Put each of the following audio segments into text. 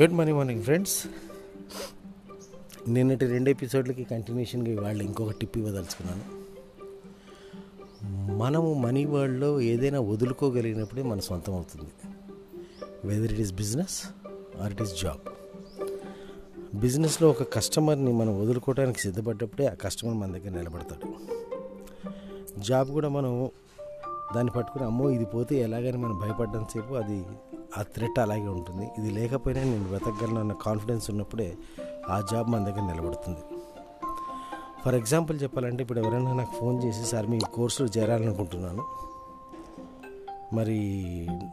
Good morning morning friends నిన్నటి రెండు ఎపిసోడ్లకి కంటిన్యూషన్గా ఇవాళ ఇంకొక టిప్ ఇవ్వదలుచుకున్నాను. మనము మనీ వరల్డ్లో ఏదైనా వదులుకోగలిగినప్పుడే మన సొంతం అవుతుంది. Whether it is business or it is job బిజినెస్లో ఒక కస్టమర్ని మనం వదులుకోవడానికి సిద్ధపడ్డప్పుడే ఆ కస్టమర్ మన దగ్గర నిలబడతాడు. జాబ్ కూడా మనం దాన్ని పట్టుకుని అమ్మో ఇది పోతే ఎలాగని మనం భయపడ్డంతసేపు అది ఆ థ్రెట్ అలాగే ఉంటుంది. ఇది లేకపోయినా నేను బ్రతకగలను అన్న కాన్ఫిడెన్స్ ఉన్నప్పుడే ఆ జాబ్ మన దగ్గర నిలబడుతుంది. ఫర్ ఎగ్జాంపుల్ చెప్పాలంటే ఇప్పుడు ఎవరైనా నాకు ఫోన్ చేసి సార్ మీ కోర్సులో చేరాలనుకుంటున్నాను. మరి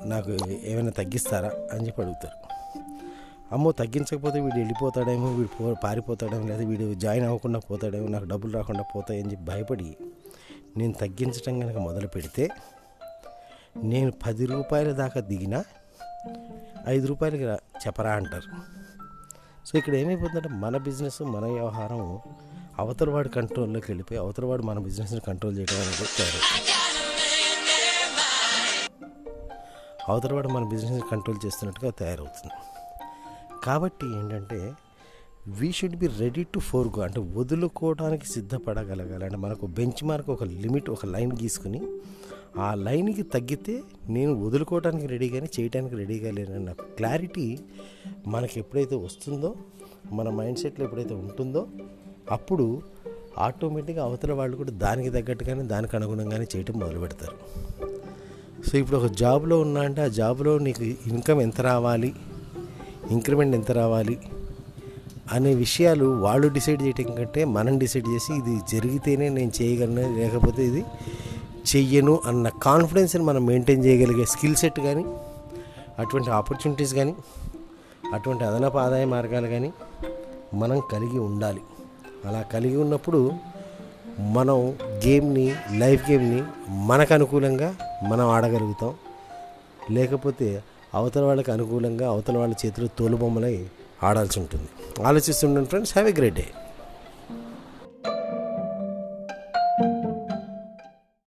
నాకు ఏమైనా తగ్గిస్తారా? అని చెప్పి అడుగుతారు. అమ్మో తగ్గించకపోతే వీడు వెళ్ళిపోతాడేమో వీడు పో పారిపోతాడేమో లేదా వీడు జాయిన్ అవ్వకుండా పోతాడేమో నాకు డబ్బులు రాకుండా పోతాయని చెప్పి భయపడి నేను తగ్గించడం కనుక మొదలు పెడితే నేను పది రూపాయల దాకా దిగినా ఐదు రూపాయలకి చెప్పరా అంటారు. సో ఇక్కడ ఏమైపోతుందంటే మన బిజినెస్ మన వ్యవహారం అవతల వాడి కంట్రోల్లోకి వెళ్ళిపోయి అవతల వాడు మన బిజినెస్ని కంట్రోల్ చేయడం అనేది వచ్చారు అవతల వాడు మన బిజినెస్ని కంట్రోల్ చేస్తున్నట్టుగా తయారవుతుంది. కాబట్టి ఏంటంటే we should be ready to forgo అంటే వదులుకోవడానికి సిద్ధపడగలగాలి. అంటే మనకు బెంచ్ మార్క్ ఒక లిమిట్ ఒక లైన్ గీసుకుని ఆ లైన్కి తగ్గితే నేను వదులుకోవడానికి రెడీ కానీ చేయడానికి రెడీగా లేనన్న క్లారిటీ మనకి ఎప్పుడైతే వస్తుందో మన మైండ్ సెట్లో ఎప్పుడైతే ఉంటుందో అప్పుడు ఆటోమేటిక్గా అవతల వాళ్ళు కూడా దానికి తగ్గట్టుగానే దానికి అనుగుణంగానే చేయటం మొదలు పెడతారు. సో ఇప్పుడు ఒక జాబ్లో ఉన్నా అంటే ఆ జాబ్లో నీకు ఇన్కమ్ ఎంత రావాలి? ఇంక్రిమెంట్ ఎంత రావాలి? అనే విషయాలు వాళ్ళు డిసైడ్ చేయటం కంటే మనం డిసైడ్ చేసి ఇది జరిగితేనే నేను చేయగలను లేకపోతే ఇది చెయ్యను అన్న కాన్ఫిడెన్స్ని మనం మెయింటైన్ చేయగలిగే స్కిల్ సెట్ కానీ అటువంటి ఆపర్చునిటీస్ కానీ అటువంటి అదనపు ఆదాయ మార్గాలు కానీ మనం కలిగి ఉండాలి. అలా కలిగి ఉన్నప్పుడు మనం గేమ్ని లైఫ్ గేమ్ని మనకు అనుకూలంగా మనం ఆడగలుగుతాం. లేకపోతే అవతల వాళ్ళకి అనుకూలంగా అవతల వాళ్ళ చేతిలో తోలుబొమ్మలై ఆడాల్సి ఉంటుంది. ఆలోచిస్తుండండి friends. Have a great day.